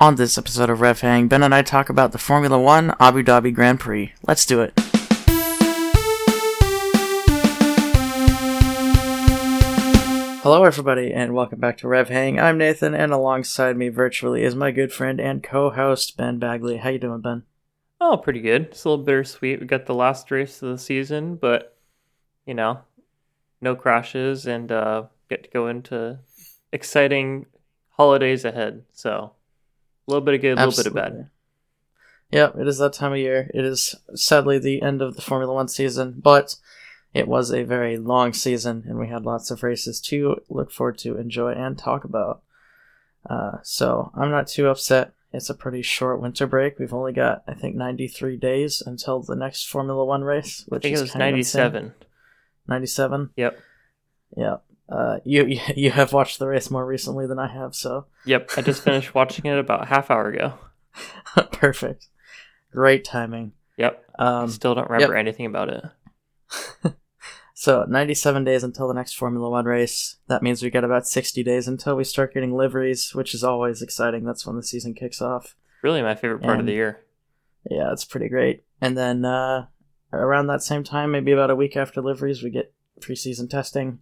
On this episode of Rev Hang, Ben and I talk about the Formula One Abu Dhabi Grand Prix. Let's do it. Hello, everybody, and welcome back to Rev Hang. I'm Nathan, and alongside me virtually is my good friend and co-host Ben Bagley. How you doing, Ben? Oh, pretty good. It's a little bittersweet. We got the last race of the season, but you know, no crashes, and uh, get to go into exciting holidays ahead. So a little bit of good, a little bit of bad. Yep, it is that time of year. It is sadly the end of the Formula One season, but it was a very long season, and we had lots of races to look forward to, enjoy, and talk about. Uh, so I'm not too upset. It's a pretty short winter break. We've only got, I think, 93 days until the next Formula One race. Which I think it was 97. 97. Yep. Yeah. Uh, you you have watched the race more recently than I have, so. Yep, I just finished watching it about a half hour ago. Perfect. Great timing. Yep. Um, Still don't remember yep. anything about it. so 97 days until the next Formula One race. That means we got about 60 days until we start getting liveries, which is always exciting. That's when the season kicks off. Really, my favorite part and, of the year. Yeah, it's pretty great. And then uh, around that same time, maybe about a week after liveries, we get preseason testing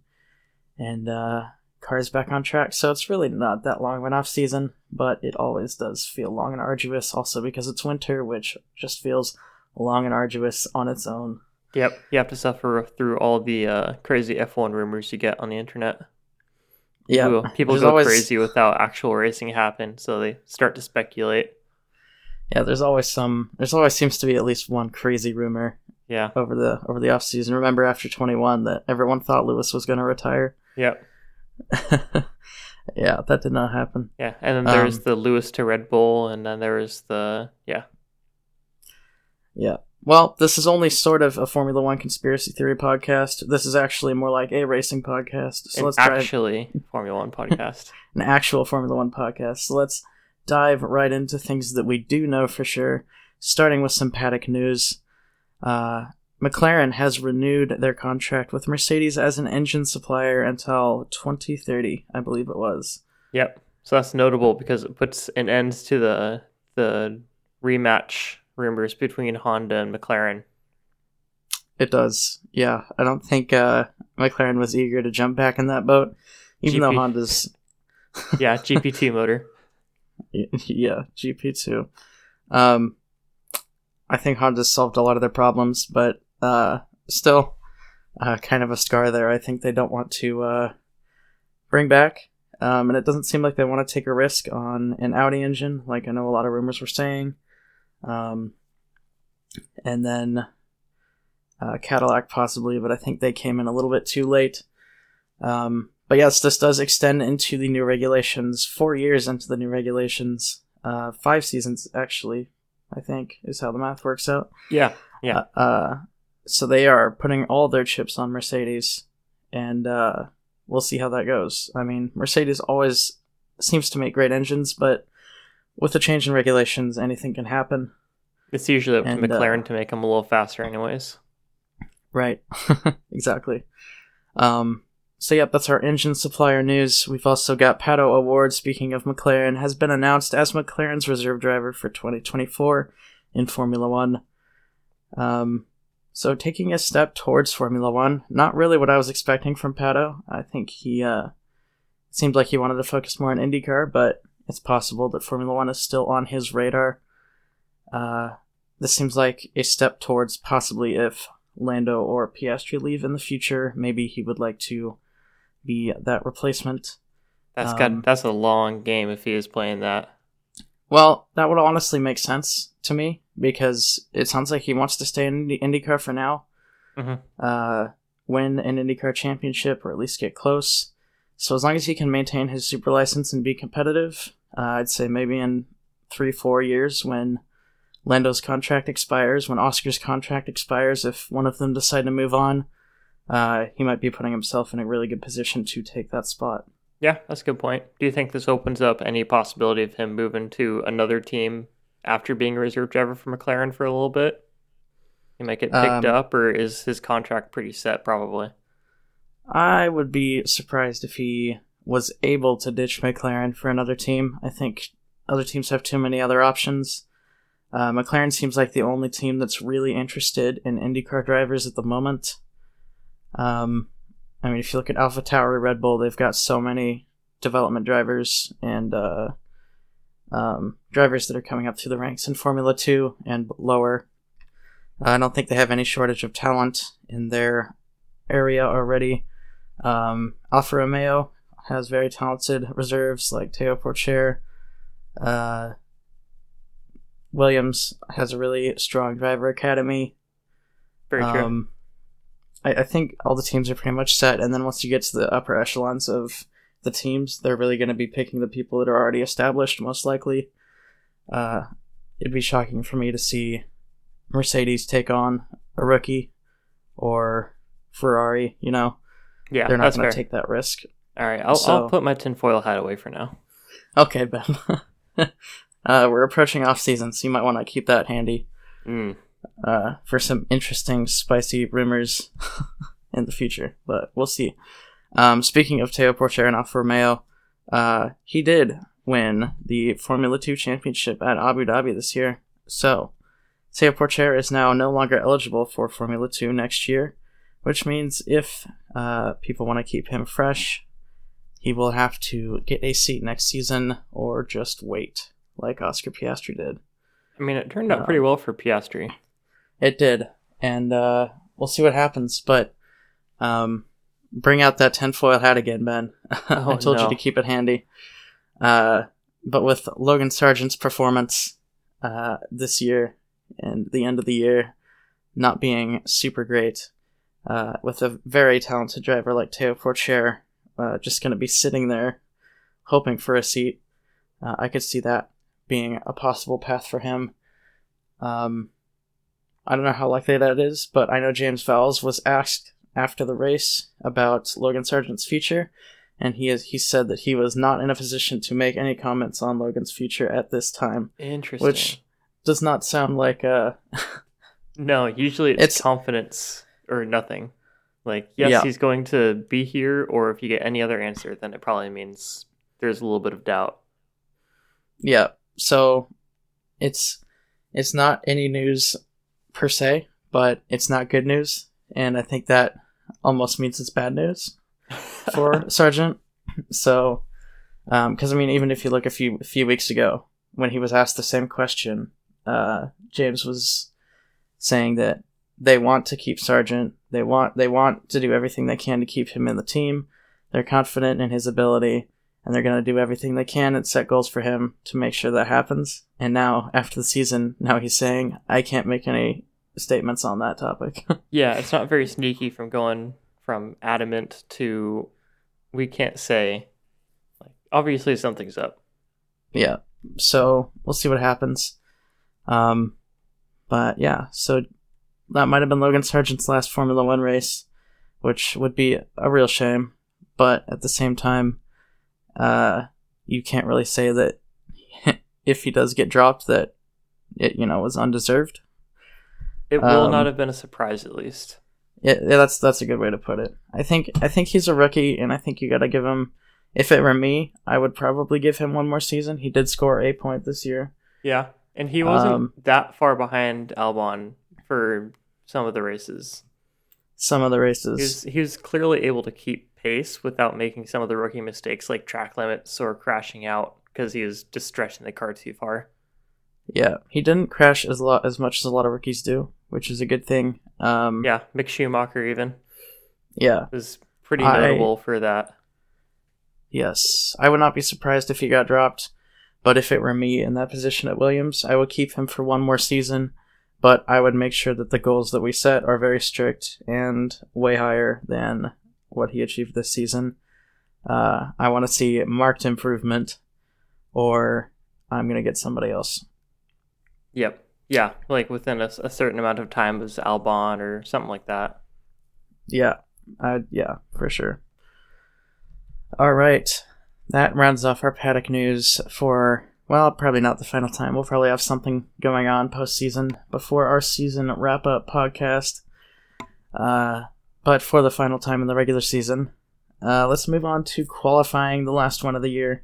and uh, cars back on track. So it's really not that long of an off season, but it always does feel long and arduous. Also because it's winter, which just feels long and arduous on its own. Yep, you have to suffer through all the uh, crazy F1 rumors you get on the internet. Yeah, people go always... crazy without actual racing happen, so they start to speculate. Yeah, there's always some. There's always seems to be at least one crazy rumor. Yeah. Over the over the off season. Remember after 21 that everyone thought Lewis was going to retire. Yep. yeah, that did not happen. Yeah, and then there's um, the Lewis to Red Bull, and then there is the yeah. Yeah. Well, this is only sort of a Formula One conspiracy theory podcast. This is actually more like a racing podcast. So An let's actually. Formula One podcast. An actual Formula One podcast. So let's dive right into things that we do know for sure. Starting with some paddock news. Uh, McLaren has renewed their contract with Mercedes as an engine supplier until 2030, I believe it was. Yep. So that's notable because it puts an end to the the rematch rumors between Honda and McLaren. It does. Yeah, I don't think uh, McLaren was eager to jump back in that boat, even GP. though Honda's. yeah, GP2 motor. Yeah, GP2. Um, I think Honda's solved a lot of their problems, but uh, still uh, kind of a scar there. I think they don't want to uh, bring back. Um, and it doesn't seem like they want to take a risk on an Audi engine, like I know a lot of rumors were saying. Um, and then uh, Cadillac possibly, but I think they came in a little bit too late. Um, but yes, this does extend into the new regulations, four years into the new regulations, uh, five seasons actually, I think is how the math works out. Yeah, yeah. Uh, uh, so they are putting all their chips on Mercedes, and uh, we'll see how that goes. I mean, Mercedes always seems to make great engines, but with the change in regulations, anything can happen. It's usually up and, to McLaren uh, to make them a little faster, anyways. Right. exactly. Um, so, yep, that's our engine supplier news. We've also got Pato O'Ward, speaking of McLaren, has been announced as McLaren's reserve driver for 2024 in Formula One. Um, so taking a step towards Formula One, not really what I was expecting from Pato. I think he uh, seemed like he wanted to focus more on IndyCar, but it's possible that Formula One is still on his radar. Uh, this seems like a step towards possibly if Lando or Piastri leave in the future, maybe he would like to be that replacement. That's um, got that's a long game if he is playing that. Well, that would honestly make sense to me because it sounds like he wants to stay in IndyCar for now. Mm-hmm. Uh, win an IndyCar championship or at least get close. So as long as he can maintain his super license and be competitive, uh, I'd say maybe in three, four years when Lando's contract expires, when Oscar's contract expires, if one of them decide to move on, uh, he might be putting himself in a really good position to take that spot. Yeah, that's a good point. Do you think this opens up any possibility of him moving to another team after being a reserve driver for McLaren for a little bit? He might get picked um, up, or is his contract pretty set? Probably. I would be surprised if he was able to ditch McLaren for another team. I think other teams have too many other options. Uh, McLaren seems like the only team that's really interested in IndyCar drivers at the moment. Um, I mean, if you look at AlphaTauri, Red Bull, they've got so many development drivers and uh, um, drivers that are coming up through the ranks in Formula 2 and lower. I don't think they have any shortage of talent in their area already. Um, Alfa Romeo has very talented reserves like Theo Pourchaire. Uh, Williams has a really strong driver academy. Very true. Um, I, I think all the teams are pretty much set, and then once you get to the upper echelons of the teams, they're really going to be picking the people that are already established, most likely. Uh, it'd be shocking for me to see Mercedes take on a rookie or Ferrari. You know, yeah, they're not going to take that risk. All right, I'll, So- I'll put my tinfoil hat away for now. Okay, Ben. uh, we're approaching off season, so you might want to keep that handy Mm. Uh, for some interesting, spicy rumors in the future. But we'll see. Um, speaking of Theo Pourchaire and Alfa Romeo, uh, he did win the Formula 2 championship at Abu Dhabi this year. So, Theo Pourchaire is now no longer eligible for Formula 2 next year, which means if uh, people want to keep him fresh, he will have to get a seat next season or just wait, like Oscar Piastri did. I mean, it turned out pretty well for Piastri. It did, and uh, we'll see what happens. But um, bring out that tinfoil hat again, Ben. I Oh, told you to keep it handy. Uh, but with Logan Sargent's performance uh, this year and the end of the year not being super great, uh, with a very talented driver like Theo Pourchaire uh, just going to be sitting there hoping for a seat, uh, I could see that being a possible path for him. Um, I don't know how likely that is, but I know James Vowles was asked after the race about Logan Sargent's future, and he is, he said that he was not in a position to make any comments on Logan's future at this time. Interesting. Which does not sound like uh, a no, usually it's, It's- confidence or nothing. Like, yes, Yeah. he's going to be here, or if you get any other answer, then it probably means there's a little bit of doubt. yeah. So it's it's not any news per se, but it's not good news, and I think that almost means it's bad news. for Sargent. So, because I mean, even if you look a few a few weeks ago when he was asked the same question, uh, James was saying that they want to keep Sargent. They want they want to do everything they can to keep him in the team. They're confident in his ability, and they're going to do everything they can and set goals for him to make sure that happens. And now, after the season, now he's saying, "I can't make any statements on that topic." yeah, it's not very sneaky from going from adamant to we can't say. Like, obviously, something's up. yeah so we'll see what happens um but yeah so that might have been logan sargent's last formula one race which would be a real shame but at the same time uh you can't really say that if he does get dropped that it you know was undeserved It will Um, not have been a surprise, at least. yeah, yeah, that's that's a good way to put it. I think I think he's a rookie, and I think you got to give him. If it were me, I would probably give him one more season. He did score a point this year. Yeah, and he wasn't Um, that far behind Albon for some of the races. Some of the He races, was, he was clearly able to keep pace without making some of the rookie mistakes like track limits or crashing out because he was just stretching the car too far. Yeah, he didn't crash as lot as much as a lot of rookies do, which is a good thing. Um, Yeah, Mick Schumacher even yeah, was pretty I- notable for that. yes. I would not be surprised if he got dropped, but if it were me in that position at Williams, I would keep him for one more season. But I would make sure that the goals that we set are very strict and way higher than what he achieved this season. Uh, I want to see marked improvement, or I'm gonna get somebody else. Yep. Yeah, like within a certain amount of time was Albon or something like that. Yeah, yeah, for sure. All right, that rounds off our paddock news for well, probably not the final time. We'll probably have something going on postseason before our season wrap up podcast. Uh, but for the final time in the regular season, uh, let's move on to qualifying the last one of the year.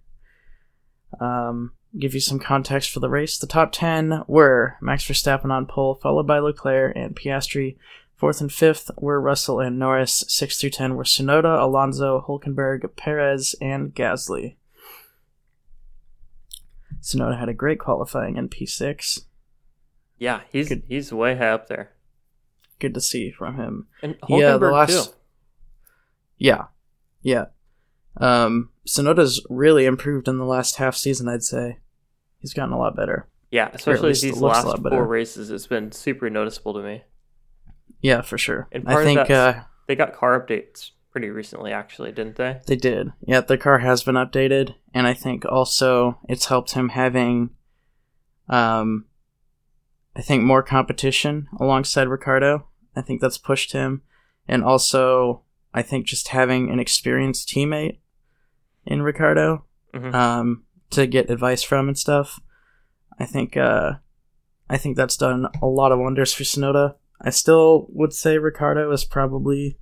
Um, give you some context for the race. The top 10 were Max Verstappen on pole, followed by Leclerc and Piastri. Fourth and fifth were Russell and Norris. Six through 10 were Tsunoda, Alonso, Hulkenberg, Perez, and Gasly. Tsunoda had a great qualifying in P6. Yeah, he's Good. he's way high up there. Good to see from him. And Yeah, the Hulkenberg last- too. Yeah. Yeah. Um, Tsunoda's really improved in the last half season, I'd say. He's gotten a lot better. Yeah, especially these last four better. races, it's been super noticeable to me. Yeah, for sure. And part I of think uh, They got car updates pretty recently, actually, didn't they? they did. Yeah, the car has been updated, and I think also it's helped him having, um, I think more competition alongside Ricciardo. I think that's pushed him, and also I think just having an experienced teammate in Ricciardo Mhm. um, to get advice from and stuff. I think uh, I think that's done a lot of wonders for Tsunoda. I still would say Ricciardo is probably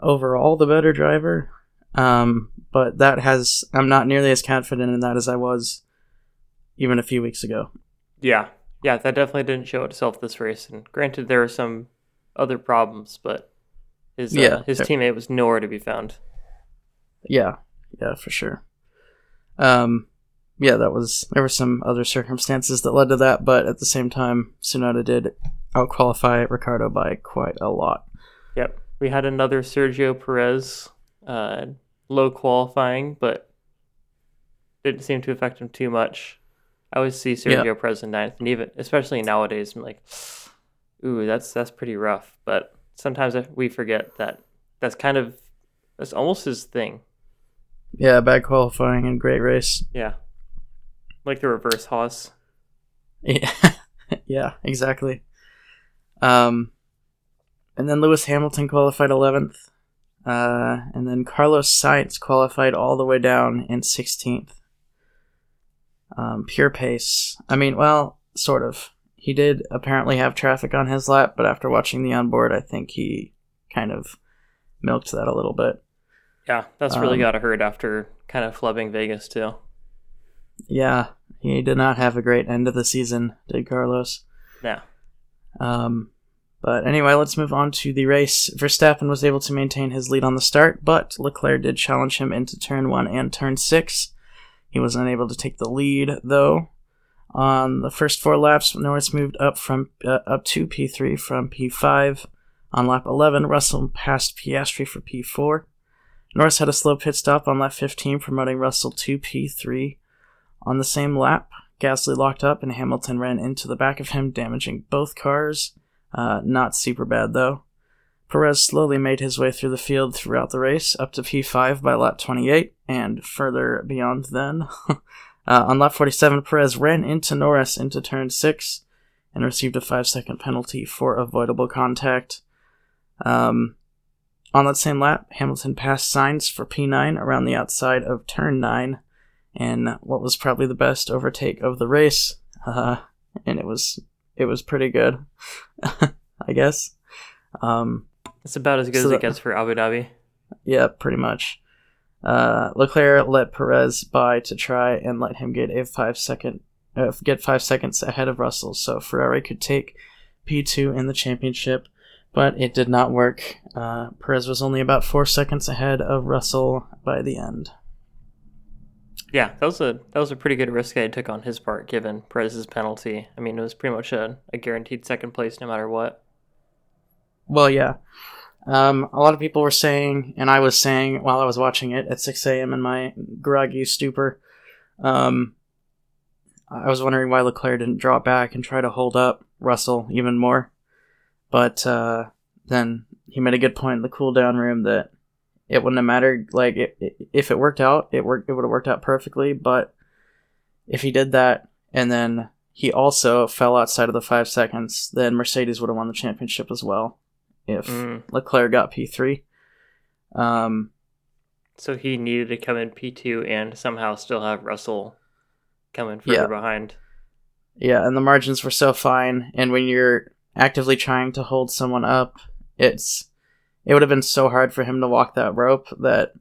overall the better driver, um, but that has I'm not nearly as confident in that as I was even a few weeks ago. Yeah, yeah, that definitely didn't show itself this race. And granted, there were some other problems, but his uh, Yeah, his teammate was nowhere to be found. Yeah, yeah, for sure. Um, yeah, that was there were some other circumstances that led to that, but at the same time, Tsunoda did outqualify Ricciardo by quite a lot. Yep, we had another Sergio Perez, uh, low qualifying, but didn't seem to affect him too much. I always see Sergio Perez in ninth, and even especially nowadays, I'm like, ooh, that's that's pretty rough. But sometimes we forget that that's kind of that's almost his thing. Yeah, bad qualifying and great race. Yeah, like the reverse Haas. Yeah, yeah, exactly. Um, and then Lewis Hamilton qualified 11th. Uh, and then Carlos Sainz qualified all the way down in 16th. Um, pure pace. I mean, well, sort of. He did apparently have traffic on his lap, but after watching the onboard, I think he kind of milked that a little bit. Yeah, that's really Um, got to hurt after kind of flubbing Vegas too. Yeah, he did not have a great end of the season, did Carlos? Yeah, Um, but anyway, let's move on to the race. Verstappen was able to maintain his lead on the start, but Leclerc did challenge him into turn one and turn six. He was unable to take the lead, though. On the first four laps, Norris moved up from uh, up to P3 from P5. On lap 11, Russell passed Piastri for P4. Norris had a slow pit stop on lap 15, promoting Russell to P3. On the same lap, Gasly locked up and Hamilton ran into the back of him, damaging both cars. Uh, not super bad though. Perez slowly made his way through the field throughout the race, up to P5 by lap 28, and further beyond then. uh, on lap 47, Perez ran into Norris into turn 6 and received a 5 second penalty for avoidable contact. Um, on that same lap, Hamilton passed Sainz for P9 around the outside of turn 9 and what was probably the best overtake of the race. Uh, and it was it was pretty good, I guess. Um, it's about as good So as it gets for Abu Dhabi. yeah, pretty much. Uh, Leclerc let Perez by to try and let him get a five second uh, get five seconds ahead of Russell, so Ferrari could take P two in the championship, but it did not work. Uh, Perez was only about four seconds ahead of Russell by the end. Yeah, that was a that was a pretty good risk I took on his part, given Perez's penalty. I mean, it was pretty much a, a guaranteed second place no matter what. Well, yeah. Um, a lot of people were saying, and I was saying while I was watching it at 6 a.m. in my groggy stupor, um, I was wondering why Leclerc didn't draw back and try to hold up Russell even more. But uh, then he made a good point in the cool down room that it wouldn't have mattered. Like it, it, if it worked out, it worked. It would have worked out perfectly. But if he did that and then he also fell outside of the five seconds, then Mercedes would have won the championship as well if Mm. Leclerc got P3. Um, So he needed to come in P two and somehow still have Russell coming further Yeah. behind. yeah, and the margins were so fine. And when you're actively trying to hold someone up, it's it would have been so hard for him to walk that rope that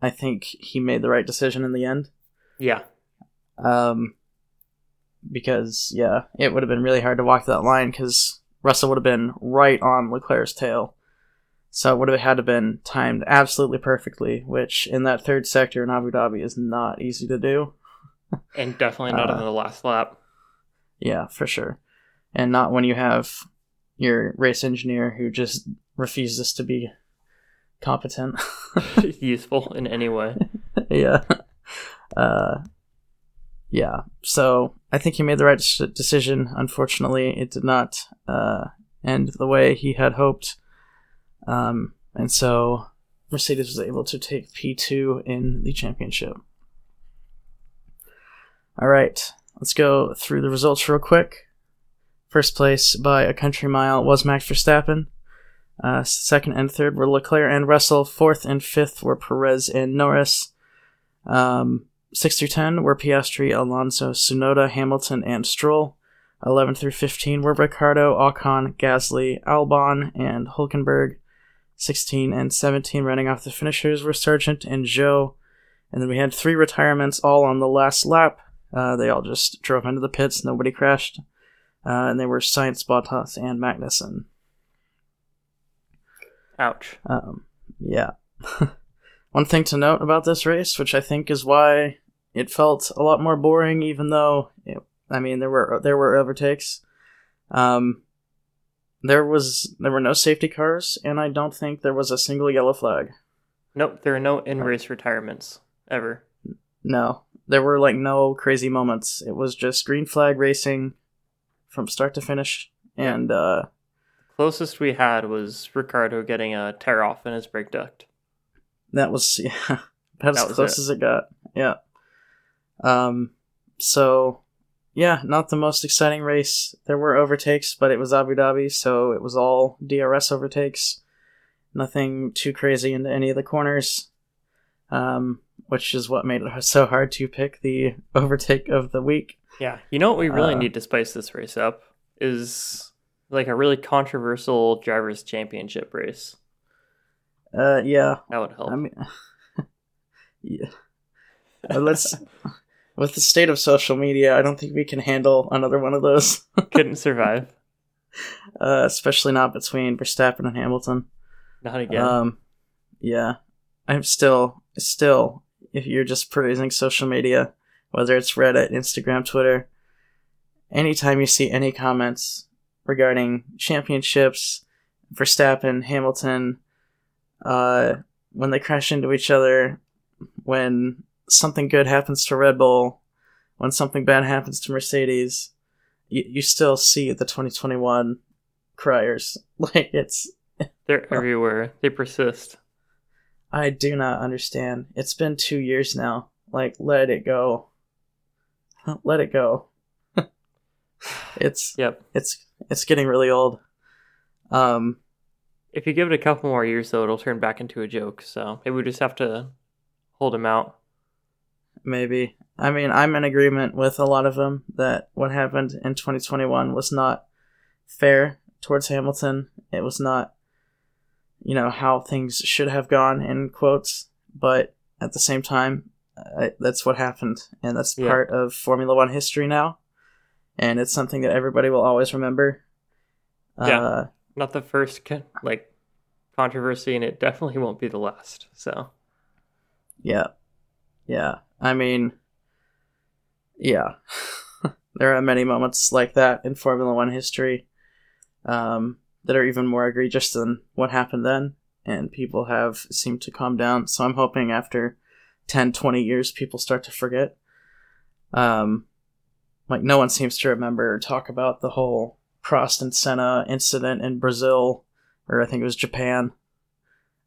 I think he made the right decision in the end. Yeah, Um, because yeah, it would have been really hard to walk that line because Russell would have been right on Leclerc's tail. So it would have had to been timed absolutely perfectly, which in that third sector in Abu Dhabi is not easy to do. And definitely not Uh, in the last lap. Yeah, for sure. And not when you have your race engineer who just refuses to be competent. Useful in any way. yeah. Uh, yeah. So I think he made the right dec- decision. Unfortunately, it did not uh, end the way he had hoped. Um, and so Mercedes was able to take P2 in the championship. All right, let's go through the results real quick. First place by a country mile was Max Verstappen. Uh, second and third were Leclerc and Russell. Fourth and fifth were Perez and Norris. Um, six through ten were Piastri, Alonso, Tsunoda, Hamilton, and Stroll. Eleven through fifteen were Ricciardo, Ocon, Gasly, Albon, and Hulkenberg. Sixteen and seventeen running off the finishers were Sargent and Zhou. And then we had three retirements all on the last lap. Uh, they all just drove into the pits. Nobody crashed. Uh, and they were Sainz, Bottas, and Magnussen. Ouch. Um, yeah. One thing to note about this race, which I think is why it felt a lot more boring, even though it, I mean there were there were overtakes. Um, there was there were no safety cars, and I don't think there was a single yellow flag. Nope, there are no in race retirements ever. No, there were like no crazy moments. It was just green flag racing from start to finish, and uh, Closest we had was Ricciardo getting a tear off in his brake duct. That was yeah, about as close it. as it got. Yeah. Um. So, yeah, not the most exciting race. There were overtakes, but it was Abu Dhabi, so it was all DRS overtakes. Nothing too crazy into any of the corners. Um, which is what made it so hard to pick the overtake of the week. Yeah, you know what we really Uh, need to spice this race up is like a really controversial drivers' championship race. Uh, yeah. That would help. I mean, yeah. But let's. With the state of social media, I don't think we can handle another one of those. Couldn't survive. uh, especially not between Verstappen and Hamilton. Not again. Um, yeah, I'm still, still, if you're just praising social media, whether it's Reddit, Instagram, Twitter, anytime you see any comments regarding championships, Verstappen, Hamilton, uh, when they crash into each other, when something good happens to Red Bull, when something bad happens to Mercedes, you, you still see the 2021 criers. Like, it's, They're everywhere. They persist. I do not understand. It's been two years now. Like, let it go. Let it go. it's Yep. it's it's getting really old. Um, If you give it a couple more years, though, it'll turn back into a joke. So maybe we just have to hold him out. maybe. I mean, I'm in agreement with a lot of them that what happened in 2021 was not fair towards Hamilton. It was not, you know, how things should have gone in quotes. But at the same time, uh, that's what happened, and that's Yeah. part of Formula One history now. And it's something that everybody will always remember. Yeah. Uh, Not the first like controversy, and it definitely won't be the last. So Yeah. Yeah. I mean, yeah. there are many moments like that in Formula One history um, that are even more egregious than what happened then, and people have seemed to calm down. So I'm hoping after 10, 20 years, people start to forget. Um, like, no one seems to remember or talk about the whole Prost and Senna incident in Brazil, or I think it was Japan,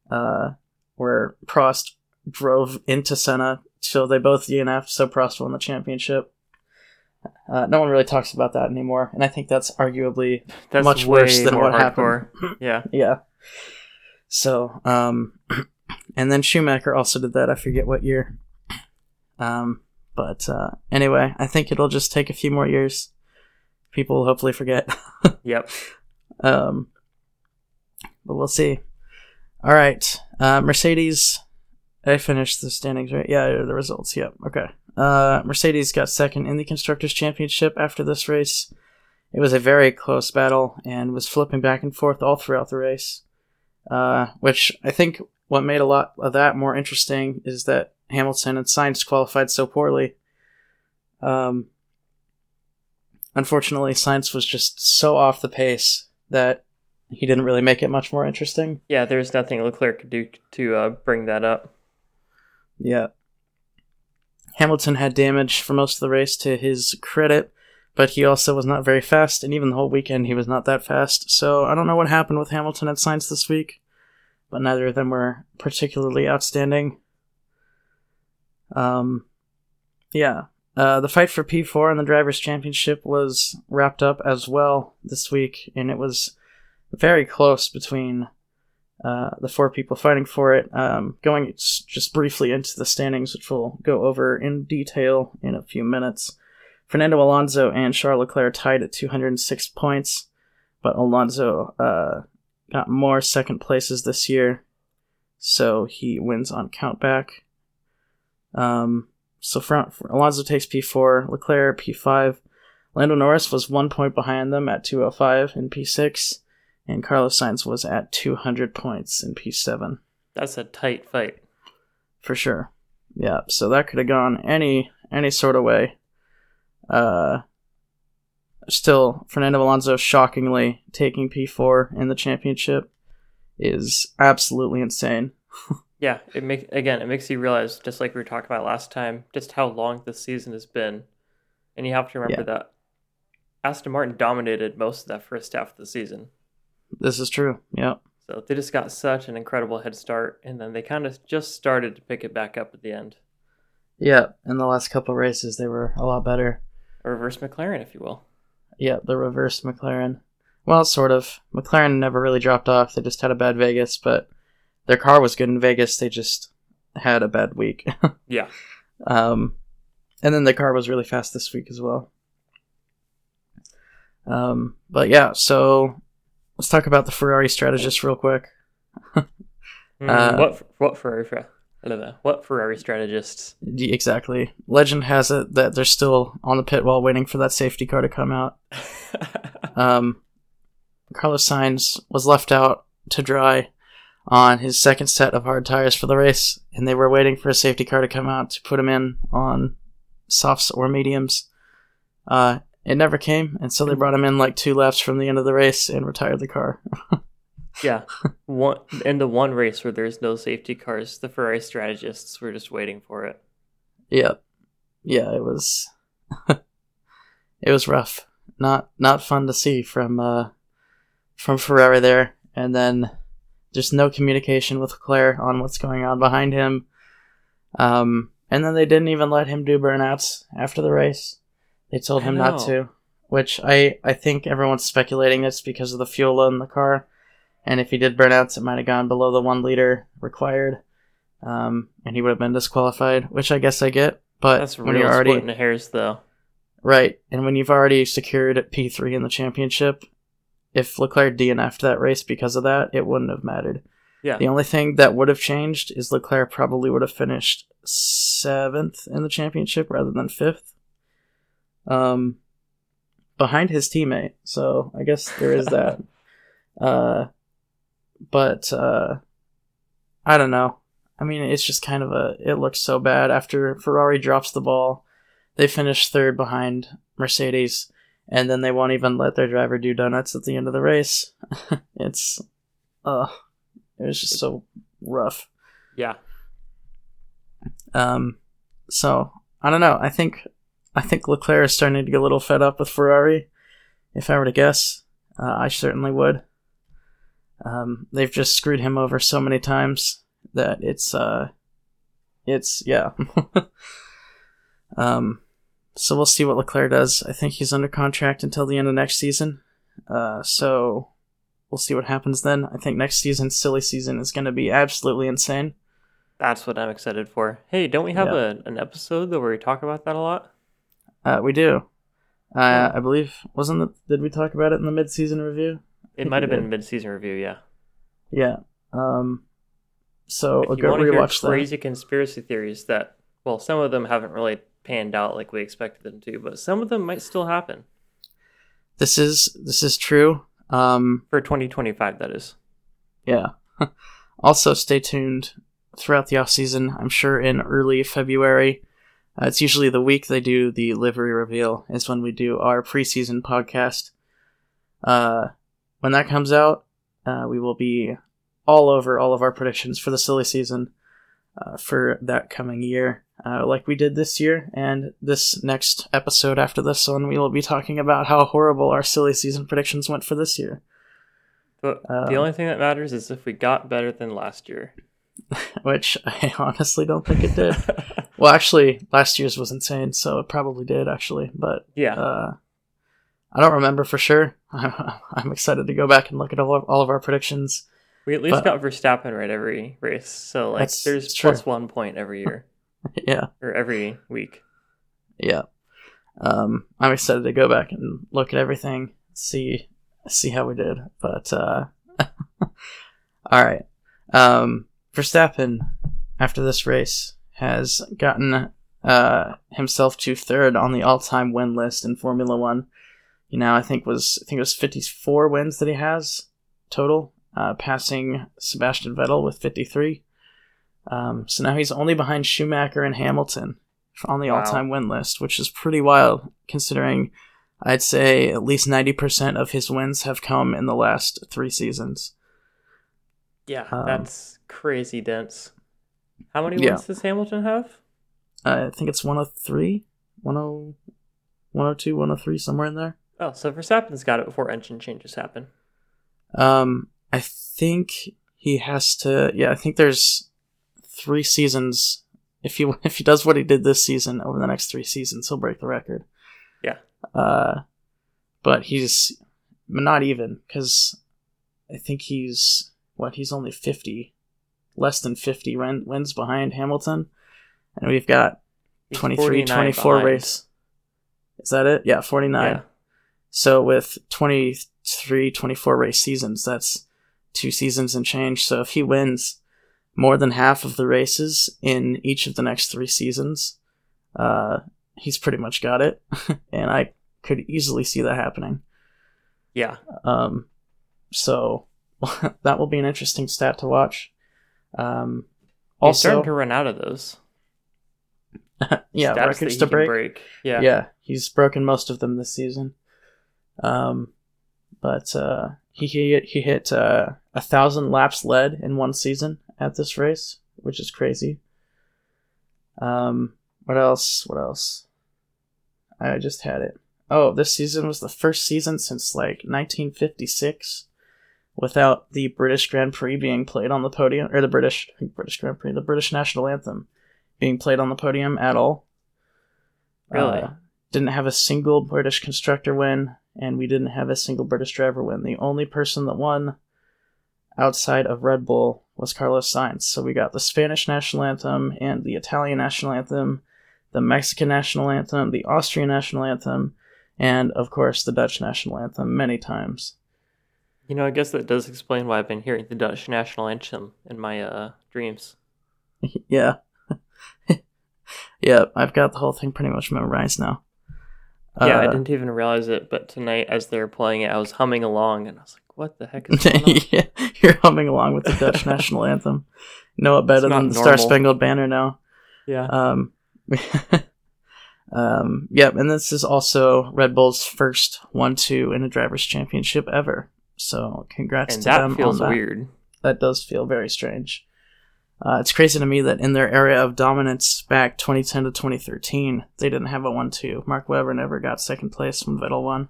uh, where Prost drove into Senna so they both DNF'd, so Prost won the championship. Uh, no one really talks about that anymore, and I think that's arguably that's Much worse than what happened. yeah. yeah. So, um, and then Schumacher also did that. I forget what year. Um, but uh, anyway, I think it'll just take a few more years. People will hopefully forget. Yep. Um, but we'll see. All right, uh, Mercedes. I finished the standings right. Yeah, the results. Yep. Okay. Uh, Mercedes got second in the Constructors' Championship after this race. It was a very close battle and was flipping back and forth all throughout the race. Uh, which I think what made a lot of that more interesting is that Hamilton and Sainz qualified so poorly. Um, unfortunately, Sainz was just so off the pace that he didn't really make it much more interesting. Yeah, there's nothing Leclerc could do to uh, bring that up. Yeah. Hamilton had damage for most of the race to his credit, but he also was not very fast, and even the whole weekend he was not that fast. So I don't know what happened with Hamilton and Sainz this week, but neither of them were particularly outstanding. Um, yeah. Uh, the fight for P4 in the Drivers' Championship was wrapped up as well this week, and it was very close between uh, the four people fighting for it. Um, going just briefly into the standings, which we'll go over in detail in a few minutes. Fernando Alonso and Charles Leclerc tied at 206 points, but Alonso uh, got more second places this year, so he wins on countback. Um, so front, Alonso takes P4, Leclerc P5. Lando Norris was one point behind them at 205 in P6 and Carlos Sainz was at 200 points in P7. That's a tight fight. For sure. Yeah, so that could have gone any any sort of way. Uh still Fernando Alonso shockingly taking P4 in the championship is absolutely insane. yeah, it makes again, it makes you realize just like we were talking about last time, just how long this season has been. And you have to remember yeah. that Aston Martin dominated most of that first half of the season. This is true. Yeah. So they just got such an incredible head start, and then they kind of just started to pick it back up at the end. Yeah, in the last couple races, they were a lot better. A reverse McLaren, if you will. Yeah, the reverse McLaren. Well, sort of. McLaren never really dropped off. They just had a bad Vegas, but their car was good in Vegas. They just had a bad week. yeah. Um, and then the car was really fast this week as well. Um, but yeah, so Let's talk about the Ferrari strategist real quick. mm, uh, what what Ferrari? I don't know. What Ferrari strategists? Exactly. Legend has it that they're still on the pit wall waiting for that safety car to come out. um, Carlos Sainz was left out to dry on his second set of hard tires for the race, and they were waiting for a safety car to come out to put him in on softs or mediums. Uh, it never came, and so they brought him in like two laps from the end of the race and retired the car. yeah, one in the one race where there's no safety cars, the Ferrari strategists were just waiting for it. Yeah, yeah, it was, it was rough. Not not fun to see from uh, from Ferrari there, and then just no communication with Leclerc on what's going on behind him. Um, and then they didn't even let him do burnouts after the race. They told him not to, which I I think everyone's speculating it's because of the fuel in the car, and if he did burnouts, it might have gone below the one liter required, um, and he would have been disqualified. Which I guess I get, but that's when you're already splitting hairs though. Right, and when you've already secured P three in the championship, if Leclerc DNF'd that race because of that, it wouldn't have mattered. Yeah. The only thing that would have changed is Leclerc probably would have finished seventh in the championship rather than fifth um, behind his teammate. So I guess there is that. uh, but uh, I don't know. I mean, it's just kind of a. It looks so bad after Ferrari drops the ball. They finish third behind Mercedes, and then they won't even let their driver do donuts at the end of the race. it's, uh, it was just so rough. Yeah. Um, so I don't know. I think I think Leclerc is starting to get a little fed up with Ferrari. If I were to guess, uh, I certainly would. Um, they've just screwed him over so many times that it's uh, it's yeah. um, so we'll see what Leclerc does. I think he's under contract until the end of next season. Uh, so we'll see what happens then. I think next season, silly season, is going to be absolutely insane. That's what I'm excited for. Hey, don't we have yeah. a, an episode where we talk about that a lot? Uh, we do. Uh, I believe wasn't it? Did we talk about it in the mid-season review? It might have been mid-season review. Yeah. Yeah. Um. So if you go rewatch crazy that. conspiracy theories that well, some of them haven't really panned out like we expected them to, but some of them might still happen This is this is true. Um, for 2025. That is. yeah. also, stay tuned throughout the off season. I'm sure in early February. Uh, it's usually the week they do the livery reveal. Is when we do our preseason podcast. Uh, when that comes out, uh, we will be all over all of our predictions for the silly season uh, for that coming year, uh, like we did this year. And this next episode after this one, we will be talking about how horrible our silly season predictions went for this year. But Uh, the only thing that matters is if we got better than last year. Which I honestly don't think it did. well, actually, last year's was insane, so it probably did actually. But yeah. I don't remember for sure. I'm excited to go back and look at all of, all of our predictions. we at least but- got Verstappen right every race. So like there's plus one point every year yeah, or every week. yeah. Um, I'm excited to go back and look at everything, see see how we did. But uh, all right. Um, Verstappen, after this race, has gotten uh, himself to third on the all-time win list in Formula One. You know, I think was I think it was 54 wins that he has total, uh, passing Sebastian Vettel with 53. Um, so now he's only behind Schumacher and Hamilton on the Wow. all-time win list, which is pretty wild considering I'd say at least 90% of his wins have come in the last three seasons. Yeah, Um, that's crazy dense. How many Yeah. wins does Hamilton have? Uh, I think it's 103, 10, 102, 103, somewhere in there. Oh, so Verstappen's got it before engine changes happen. Um, I think he has to. Yeah, I think there's three seasons. If he if he does what he did this season over the next three seasons, he'll break the record. Yeah. Uh, but he's not even because I think he's what he's only fifty, less than fifty win- wins behind Hamilton, and we've got He's 23, 24 behind. race. Is that it? Yeah, 49. Yeah. So with 23, 24 race seasons, that's two seasons and change. So if he wins more than half of the races in each of the next three seasons, uh, he's pretty much got it. and I could easily see that happening. Yeah. Um, so that will be an interesting stat to watch. Um, He's also, starting to run out of those. yeah, stats records to can break. Yeah. yeah, he's broken most of them this season. Um, but uh, he he he hit uh, a thousand laps led in one season at this race, which is crazy. Um, what else? What else? I just had it. Oh, this season was the first season since like 1956 without the British Grand Prix being played on the podium, or the British British Grand Prix, the British national anthem being played on the podium at all. Really? Uh, didn't have a single British constructor win, and we didn't have a single British driver win. The only person that won outside of Red Bull was Carlos Sainz. So we got the Spanish national anthem and the Italian national anthem, the Mexican national anthem, the Austrian national anthem, and of course the Dutch national anthem many times. You know, I guess that does explain why I've been hearing the Dutch national anthem in my uh, dreams. yeah. yeah, I've got the whole thing pretty much memorized now. Yeah, I Uh, didn't even realize it, but tonight as they were playing it, I was humming along and I was like, what the heck is going on? yeah, you're humming along with the Dutch national anthem. Know it better than the. Star Spangled Banner now. yeah. Um, um, yep, and this is also Red Bull's first one-two in a drivers' championship ever. So congrats and to them that feels weird. That does feel very strange. Uh, it's crazy to me that in their area of dominance back 2010 to 2013, they didn't have a one-two. Mark Webber never got second place when Vettel won,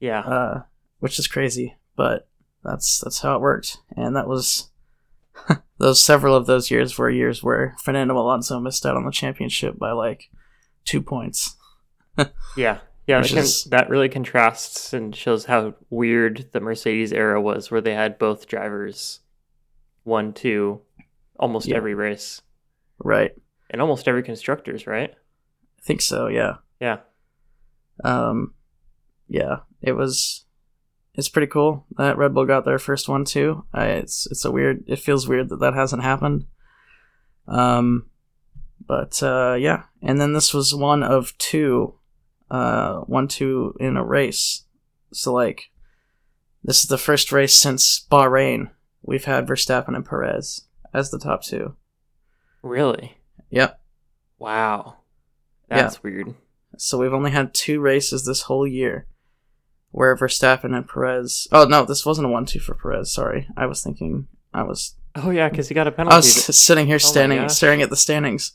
Yeah. uh, which is crazy, but that's that's how it worked. And that was those several of those years were years where Fernando Alonso missed out on the championship by like two points. yeah. Yeah, that, can, is- that really contrasts and shows how weird the Mercedes era was, where they had both drivers one, two, almost Yeah. every race, Right. and almost every constructors, right? I think so, yeah. Yeah. Um, yeah, it was. It's pretty cool that Red Bull got their first one too. I, it's it's a weird. It feels weird that that hasn't happened. Um, But uh, yeah, and then this was one of two, uh, one two in a race. So like, this is the first race since Bahrain we've had Verstappen and Perez as the top two. Really? Yep. Wow. That's weird. So we've only had two races this whole year where Verstappen and Perez. Oh no, this wasn't a one-two for Perez. Sorry, I was thinking. I was. Oh yeah, because he got a penalty. I was sitting here standing, gosh. staring at the standings.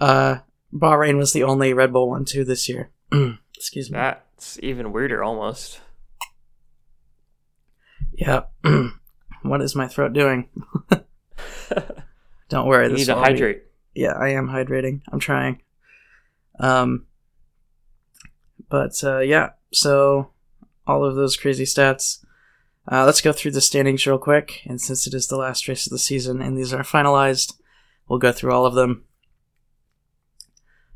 Uh, Bahrain was the only Red Bull one-two this year. Excuse me. That's even weirder, almost. Yeah. what is my throat doing? Don't worry. You This need to all be- hydrate. yeah, I am hydrating. I'm trying. Um, but uh, yeah, so all of those crazy stats. Uh, let's go through the standings real quick, and since it is the last race of the season and these are finalized, we'll go through all of them.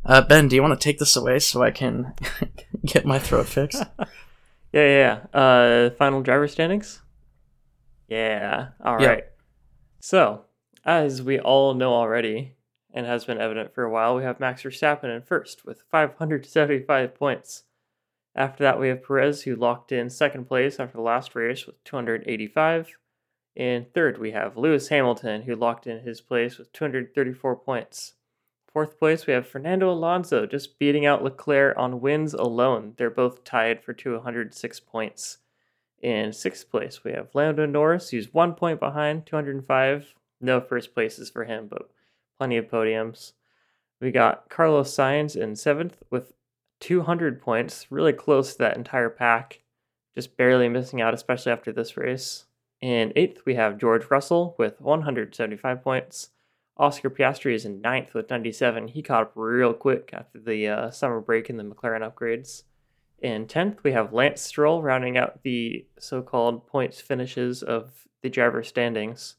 Uh, ben, do you want to take this away so I can get my throat fixed? Yeah, yeah. yeah. Uh, final driver standings. Yeah. All right. Yeah. So, as we all know already, and has been evident for a while, we have Max Verstappen in first with 575 points. After that, we have Perez, who locked in second place after the last race with 285. In third, we have Lewis Hamilton, who locked in his place with 234 points. Fourth place, we have Fernando Alonso, just beating out Leclerc on wins alone. They're both tied for 206 points. In sixth place, we have Lando Norris, who's one point behind, 205. No first places for him, but plenty of podiums. We got Carlos Sainz in seventh with 200 points, really close to that entire pack, just barely missing out, especially after this race. In eighth, we have George Russell with 175 points. Oscar Piastri is in ninth with 97. He caught up real quick after the uh, summer break and the McLaren upgrades. In 10th, we have Lance Stroll rounding out the so called points finishes of the driver standings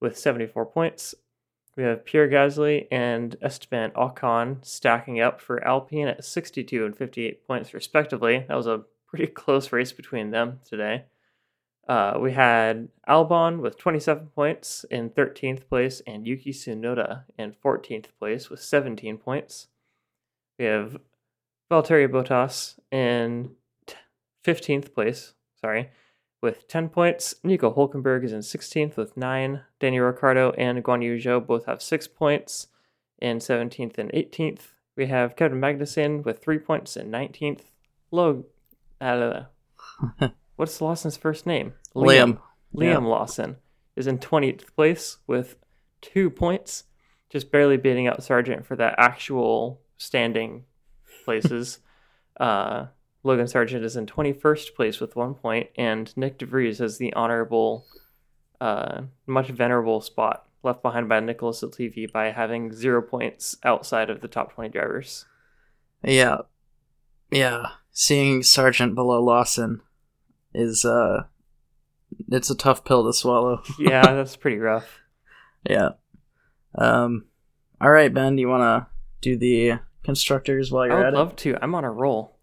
with 74 points. We have Pierre Gasly and Esteban Ocon stacking up for Alpine at 62 and 58 points, respectively. That was a pretty close race between them today. Uh, we had Albon with 27 points in 13th place and Yuki Tsunoda in 14th place with 17 points. We have Valtteri Bottas in t- 15th place, sorry, with 10 points. Nico Hulkenberg is in 16th with 9. Daniel Ricciardo and Guan Yu Zhou both have 6 points in 17th and 18th. We have Kevin Magnussen with 3 points in 19th. Log, uh, what's Lawson's first name? Liam. Liam Lawson is in 20th place with 2 points, just barely beating out Sargent for that actual standing places. uh, Logan Sargent is in 21st place with one point, and Nyck de Vries has the honorable, uh, much venerable spot left behind by Nicholas Latifi by having zero points outside of the top 20 drivers. Yeah. Yeah. Seeing Sargent below Lawson is uh it's a tough pill to swallow. Yeah, that's pretty rough. Yeah. Um all right, Ben, do you want to do the constructors while you're at it. I would at love to. I'm on a roll.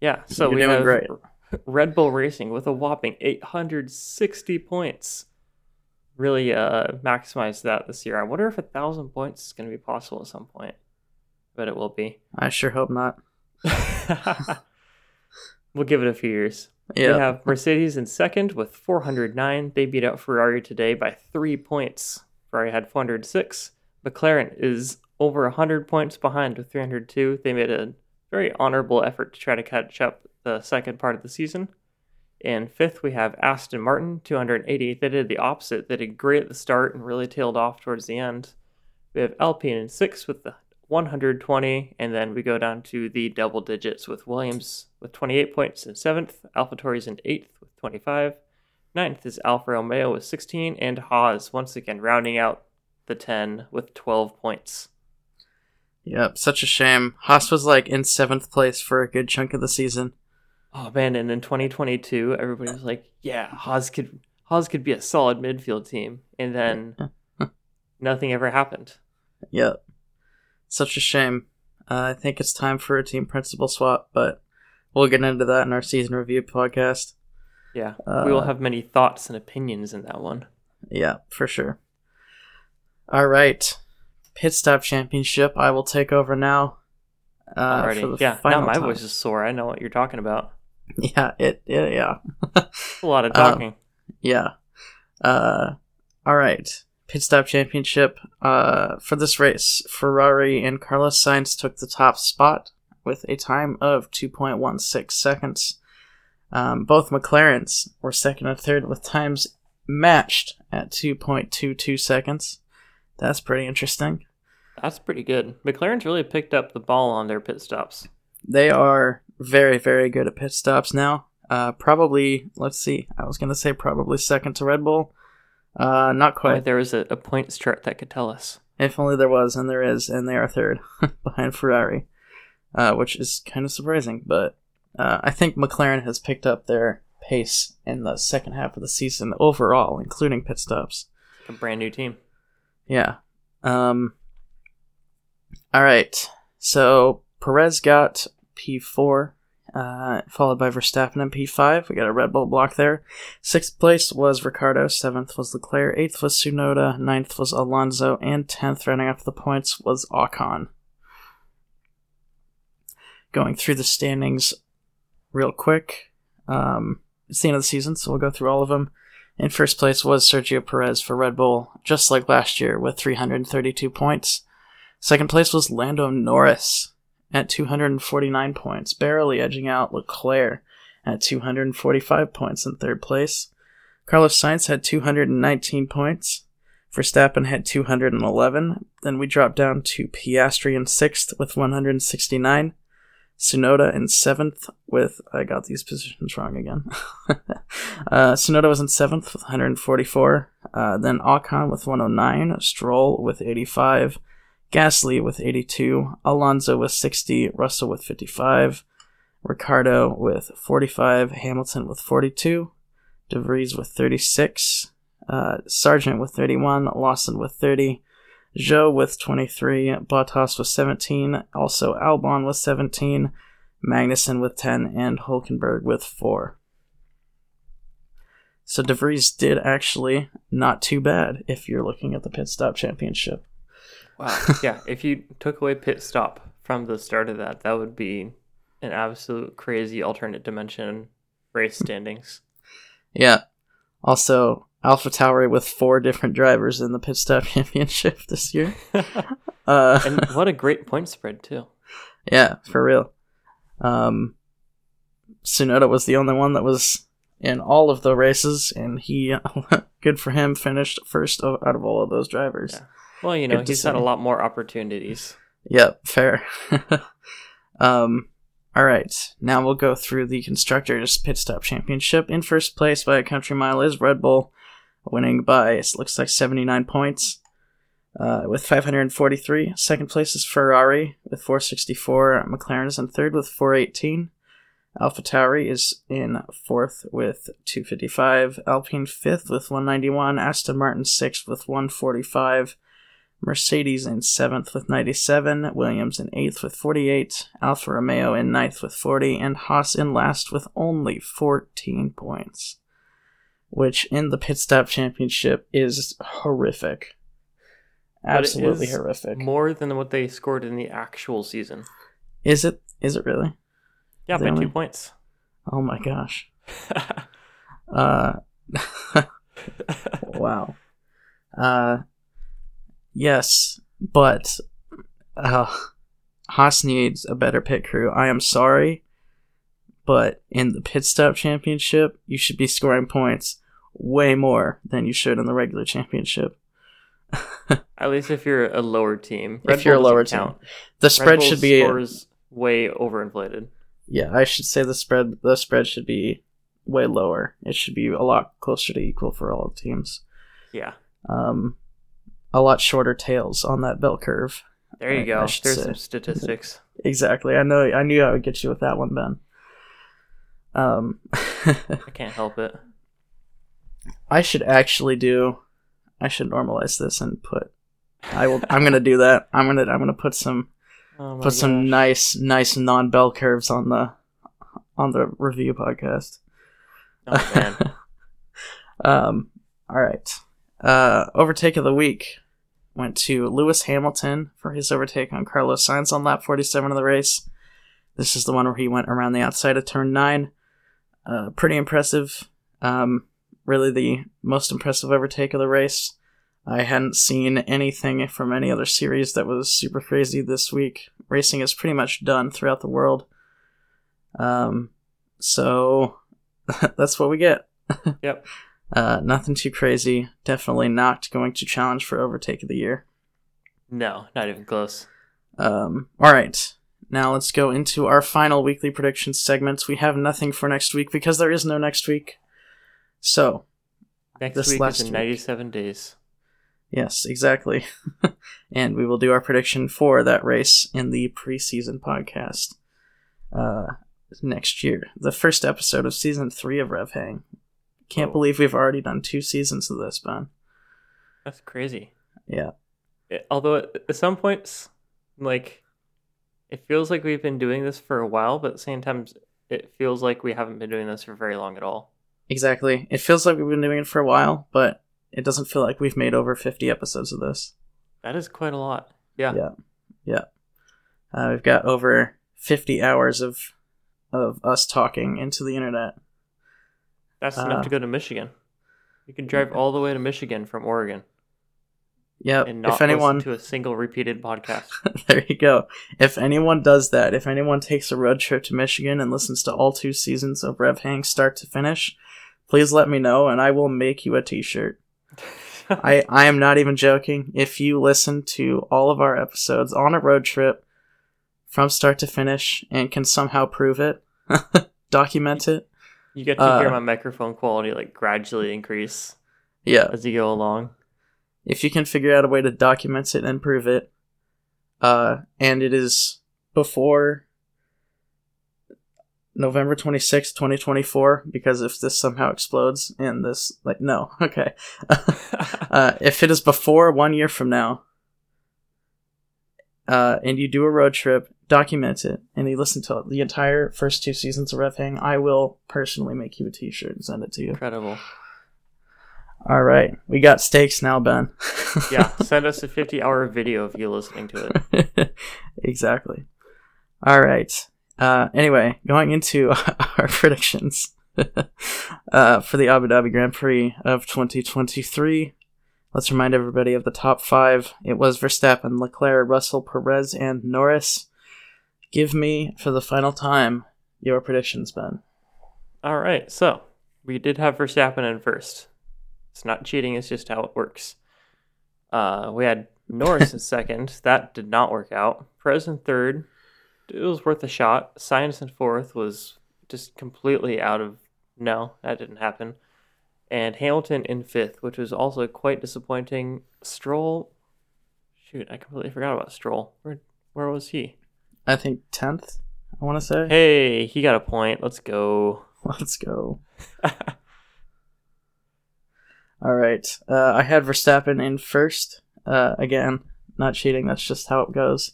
Yeah, so You're we have great. Red Bull Racing with a whopping 860 points. Really uh, maximized that this year. I wonder if a thousand points is going to be possible at some point. But it will be. I sure hope not. we'll give it a few years. Yeah. We have Mercedes in second with 409. They beat out Ferrari today by three points. Ferrari had 406. McLaren is over 100 points behind with 302. They made a very honorable effort to try to catch up the second part of the season. In fifth, we have Aston Martin, 280. They did the opposite. They did great at the start and really tailed off towards the end. We have Alpine in sixth with the 120, and then we go down to the double digits with Williams with 28 points in seventh, AlphaTauri's in eighth with 25. Ninth is Alfa Romeo with 16, and Haas once again rounding out the 10 with 12 points. Yep, such a shame. Haas was like in seventh place for a good chunk of the season. Oh man, and in 2022, everybody was like, "Yeah, Haas could Haas could be a solid midfield team," and then nothing ever happened. Yep. Such a shame. Uh, I think it's time for a team principal swap, but we'll get into that in our season review podcast. Yeah, Uh, we will have many thoughts and opinions in that one. Yeah, for sure. All right. Pit stop championship. I will take over now. Uh, Alrighty. Yeah. Now my time. voice is sore. I know what you're talking about. Yeah, it. Yeah, yeah, A lot of Um, talking. yeah. Uh, all right. Pit stop championship. Uh, for this race, Ferrari and Carlos Sainz took the top spot with a time of 2.16 seconds. Um, both McLarens were second and third with times matched at 2.22 seconds. That's pretty interesting. That's pretty good. McLaren's really picked up the ball on their pit stops. They are very, very good at pit stops now. Uh, probably, let's see, I was going to say probably second to Red Bull. Uh, not quite. there was a, a points chart that could tell us. If only there was, and there is, and they are third behind Ferrari, uh, which is kind of surprising. But uh, I think McLaren has picked up their pace in the second half of the season overall, including pit stops. A brand new team. Yeah. Um. All right. So Perez got P4, uh, followed by Verstappen and P5. We got a Red Bull block there. Sixth place was Ricciardo. Seventh was Leclerc. Eighth was Tsunoda. Ninth was Alonso. And tenth, rounding up the points, was Ocon. Going through the standings real quick. Um, it's the end of the season, so we'll go through all of them. In first place was Sergio Perez for Red Bull, just like last year, with 332 points. Second place was Lando Norris at 249 points, barely edging out Leclerc at 245 points in third place. Carlos Sainz had 219 points. Verstappen had 211. Then we dropped down to Piastri in sixth with 169. Tsunoda in seventh with I got these positions wrong again. uh, was in seventh with 144. Uh, then Ocon with 109. Stroll with 85. Gasly with 82. Alonso with 60. Russell with 55. Ricciardo with 45. Hamilton with 42. De Vries with 36. Uh, Sargent with 31. Lawson with 30. Zhou with 23, Bottas with 17, also Albon with 17, Magnussen with 10, and Hulkenberg with 4. So De Vries did actually not too bad if you're looking at the pit stop championship. Wow. yeah. If you took away pit stop from the start of that, that would be an absolute crazy alternate dimension race standings. Yeah. Also, AlphaTauri with four different drivers in the pit stop championship this year. Uh, and what a great point spread too. Yeah, for real. Um, Tsunoda was the only one that was in all of the races, and he, good for him, finished first out of all of those drivers. Yeah. Well, you know, Good he's had a lot more opportunities. Yep, fair. um, all right, now we'll go through the constructors pit stop championship. In first place by a country mile is Red Bull, winning by it looks like seventy nine points. Uh, with 543. Second place is Ferrari with 464. McLaren is in third with 418. AlphaTauri is in fourth with 255. Alpine fifth with 191. Aston Martin sixth with 145. Mercedes in seventh with 97. Williams in eighth with 48. Alfa Romeo in ninth with 40. And Haas in last with only 14 points. Which in the pit stop championship is horrific. Absolutely horrific. More than what they scored in the actual season. Is it? Is it really? Yeah, by only- two points. Oh my gosh. Uh, wow. Uh, yes, but uh, Haas needs a better pit crew. I am sorry, but in the pit stop championship, you should be scoring points way more than you should in the regular championship. At least if you're a lower team. If you're a lower team. count. The Red spread should be scores way overinflated. yeah. I should say the spread the spread should be way lower. It should be a lot closer to equal for all teams. Yeah. um, a lot shorter tails on that bell curve. There you I- go. I There's say. some statistics. Exactly. I know. I knew I would get you with that one, Ben. Um, I can't help it. I should actually do. I should normalize this and put. I will. I'm gonna do that. I'm gonna. I'm gonna put some. Oh Put some nice, nice non bell curves on the, on the review podcast. Oh, um. All right. Uh. Overtake of the week. went to Lewis Hamilton for his overtake on Carlos Sainz on lap 47 of the race. This is the one where he went around the outside of turn 9. Uh, pretty impressive. Um, really the most impressive overtake of the race. I hadn't seen anything from any other series that was super crazy this week. Racing is pretty much done throughout the world. Um, so that's what we get. Yep. Uh, nothing too crazy. Definitely not going to challenge for overtake of the year. No, not even close. Um, all right. Now let's go into our final weekly predictions segments. We have nothing for next week because there is no next week. So, Next This week last is in week. 97 days. yes, exactly. and we will do our prediction for that race in the preseason podcast uh, next year. The first episode of season three of Rev Hang. Can't Whoa. believe we've already done two seasons of this, Ben. That's crazy. Yeah. It- although at at some points, like, it feels like we've been doing this for a while, but at the same time, it feels like we haven't been doing this for very long at all. Exactly. It feels like we've been doing it for a while, but it doesn't feel like we've made over 50 episodes of this. That is quite a lot. Yeah. Yeah. Yeah. Uh, we've got over 50 hours of of us talking into the internet. That's Uh, enough to go to Michigan. You can drive all the way to Michigan from Oregon Yep. and not If anyone, to a single repeated podcast. there you go. If anyone does that, if anyone takes a road trip to Michigan and listens to all two seasons of Rev Hang start to finish, please let me know and I will make you a t-shirt. I, I am not even joking. If you listen to all of our episodes on a road trip from start to finish and can somehow prove it, document it, you get to hear Uh, my microphone quality like gradually increase yeah, as you go along. if you can figure out a way to document it and prove it, uh, and it is before November 26th, 2024, because if this somehow explodes and this, like, no, okay. uh, if it is before one year from now, uh, and you do a road trip, document it, and you listen to the entire first two seasons of Rev Hang, I will personally make you a t-shirt and send it to you. Incredible. All right, we got stakes now, Ben. Yeah, send us a 50 hour video of you listening to it. exactly. All right. Uh, anyway, going into our predictions uh, for the Abu Dhabi Grand Prix of 2023. Let's remind everybody of the top five. It was Verstappen, Leclerc, Russell, Perez, and Norris. Give me, for the final time, your predictions, Ben. All right, so we did have Verstappen in first. It's not cheating, it's just how it works. Uh, we had Norris in second. That did not work out. Perez in third. It was worth a shot. Sainz in fourth was just completely out of no, that didn't happen. And Hamilton in fifth, which was also quite disappointing. Stroll, shoot, I completely forgot about Stroll. Where where was he? I think 10th, I want to say. Hey, he got a point. Let's go. Let's go. All right. Uh, I had Verstappen in first. Uh, again, not cheating. That's just how it goes.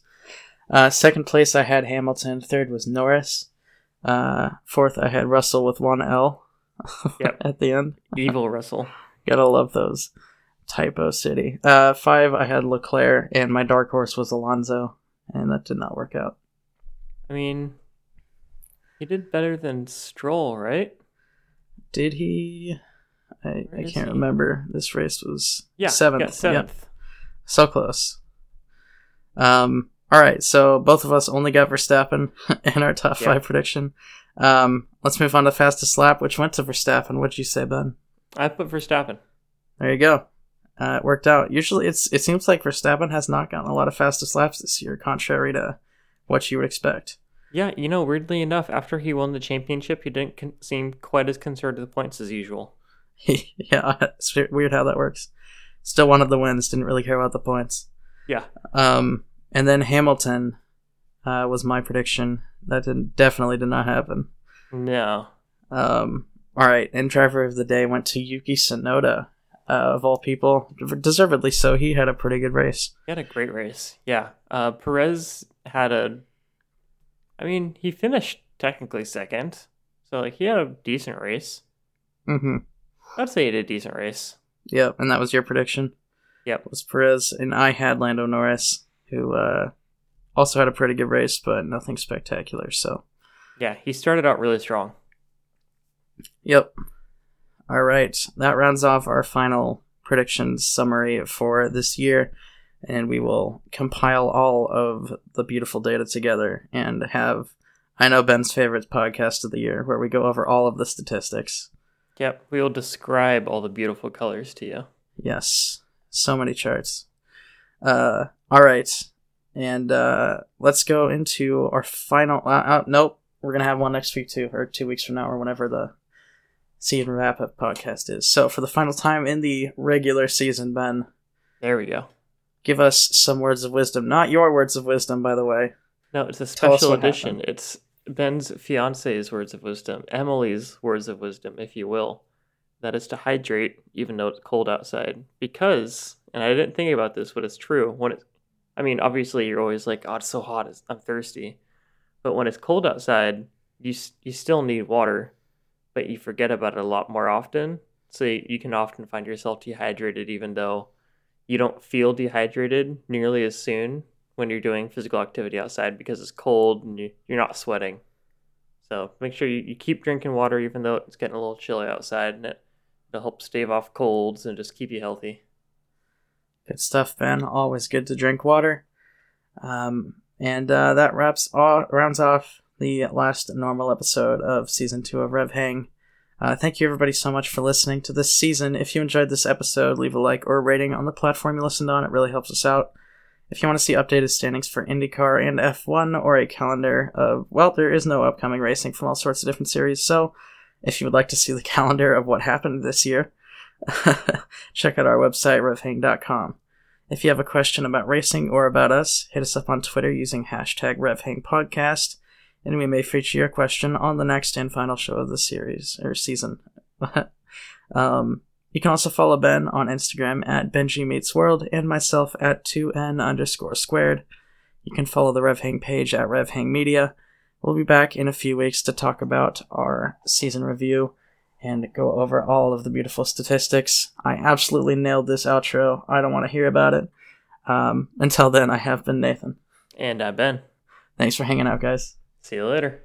Uh, second place, I had Hamilton. Third was Norris. Uh, fourth, I had Russell with one L Yep. at the end. Evil Russell. Gotta love those. Typo City. Uh, five, I had Leclerc, and my dark horse was Alonso, and that did not work out. I mean, he did better than Stroll, right? Did he? I, I can't he? remember. This race was Yeah, seventh. Yeah, Yep. seventh. So close. Um. All right. So both of us only got Verstappen in our top Yeah. five prediction. Um. Let's move on to fastest lap, which went to Verstappen. What'd you say, Ben? I put Verstappen. There you go. Uh, it worked out. Usually, it's it seems like Verstappen has not gotten a lot of fastest laps this year, contrary to what you would expect. Yeah, you know, weirdly enough, after he won the championship, he didn't con- seem quite as concerned with the points as usual. yeah, it's weird how that works. Still wanted the wins, didn't really care about the points. Yeah. Um, and then Hamilton uh, was my prediction. That didn't, definitely did not happen. No. Um, all right, and driver of the day went to Yuki Tsunoda, uh, of all people, deservedly so. He had a pretty good race. He had a great race. Yeah. Uh, Perez had a. I mean, he finished technically second. So, like, he had a decent race. Mm-hmm. I'd say he did a decent race. Yep, and that was your prediction. Yep. Was Perez, and I had Lando Norris, who uh, also had a pretty good race, but nothing spectacular. So, Yeah, he started out really strong. yep. All right, that rounds off our final predictions summary for this year, and we will compile all of the beautiful data together and have. I know Ben's favorite podcast of the year, where we go over all of the statistics. Yep, we will describe all the beautiful colors to you. Yes, so many charts. Uh, all right, and uh, let's go into our final. Uh, uh, nope, we're gonna have one next week too, or two weeks from now, or whenever the season wrap up podcast is. So for the final time in the regular season, Ben, There we go. give us some words of wisdom. Not your words of wisdom, by the way. No, it's a special edition. happened. It's Ben's fiance's words of wisdom, Emily's words of wisdom, if you will. That is to hydrate even though it's cold outside. Because, and I didn't think about this, but it's true. When it, I mean, obviously you're always like, oh, it's so hot, I'm thirsty. But when it's cold outside, you you still need water, but you forget about it a lot more often. So you can often find yourself dehydrated, even though you don't feel dehydrated nearly as soon when you're doing physical activity outside because it's cold and you, you're not sweating. So make sure you, you keep drinking water even though it's getting a little chilly outside and it, it'll help stave off colds and just keep you healthy. Good stuff, Ben. Always good to drink water. Um, and uh, that wraps all, rounds off the last normal episode of season two of Rev Hang. Uh, thank you everybody so much for listening to this season. If you enjoyed this episode, leave a like or a rating on the platform you listened on. It really helps us out. If you want to see updated standings for IndyCar and F1 or a calendar of, well, there is no upcoming racing from all sorts of different series. So if you would like to see the calendar of what happened this year, check out our website, revhang.com. If you have a question about racing or about us, hit us up on Twitter using hashtag RevHangPodcast, and we may feature your question on the next and final show of the series or season. um, you can also follow Ben on Instagram at Benji Meets World and myself at 2n underscore squared. You can follow the RevHang page at RevHang Media. We'll be back in a few weeks to talk about our season review and go over all of the beautiful statistics. I absolutely nailed this outro. I don't want to hear about it. Um, until then, I have been Nathan. And I've been. Thanks for hanging out, guys. See you later.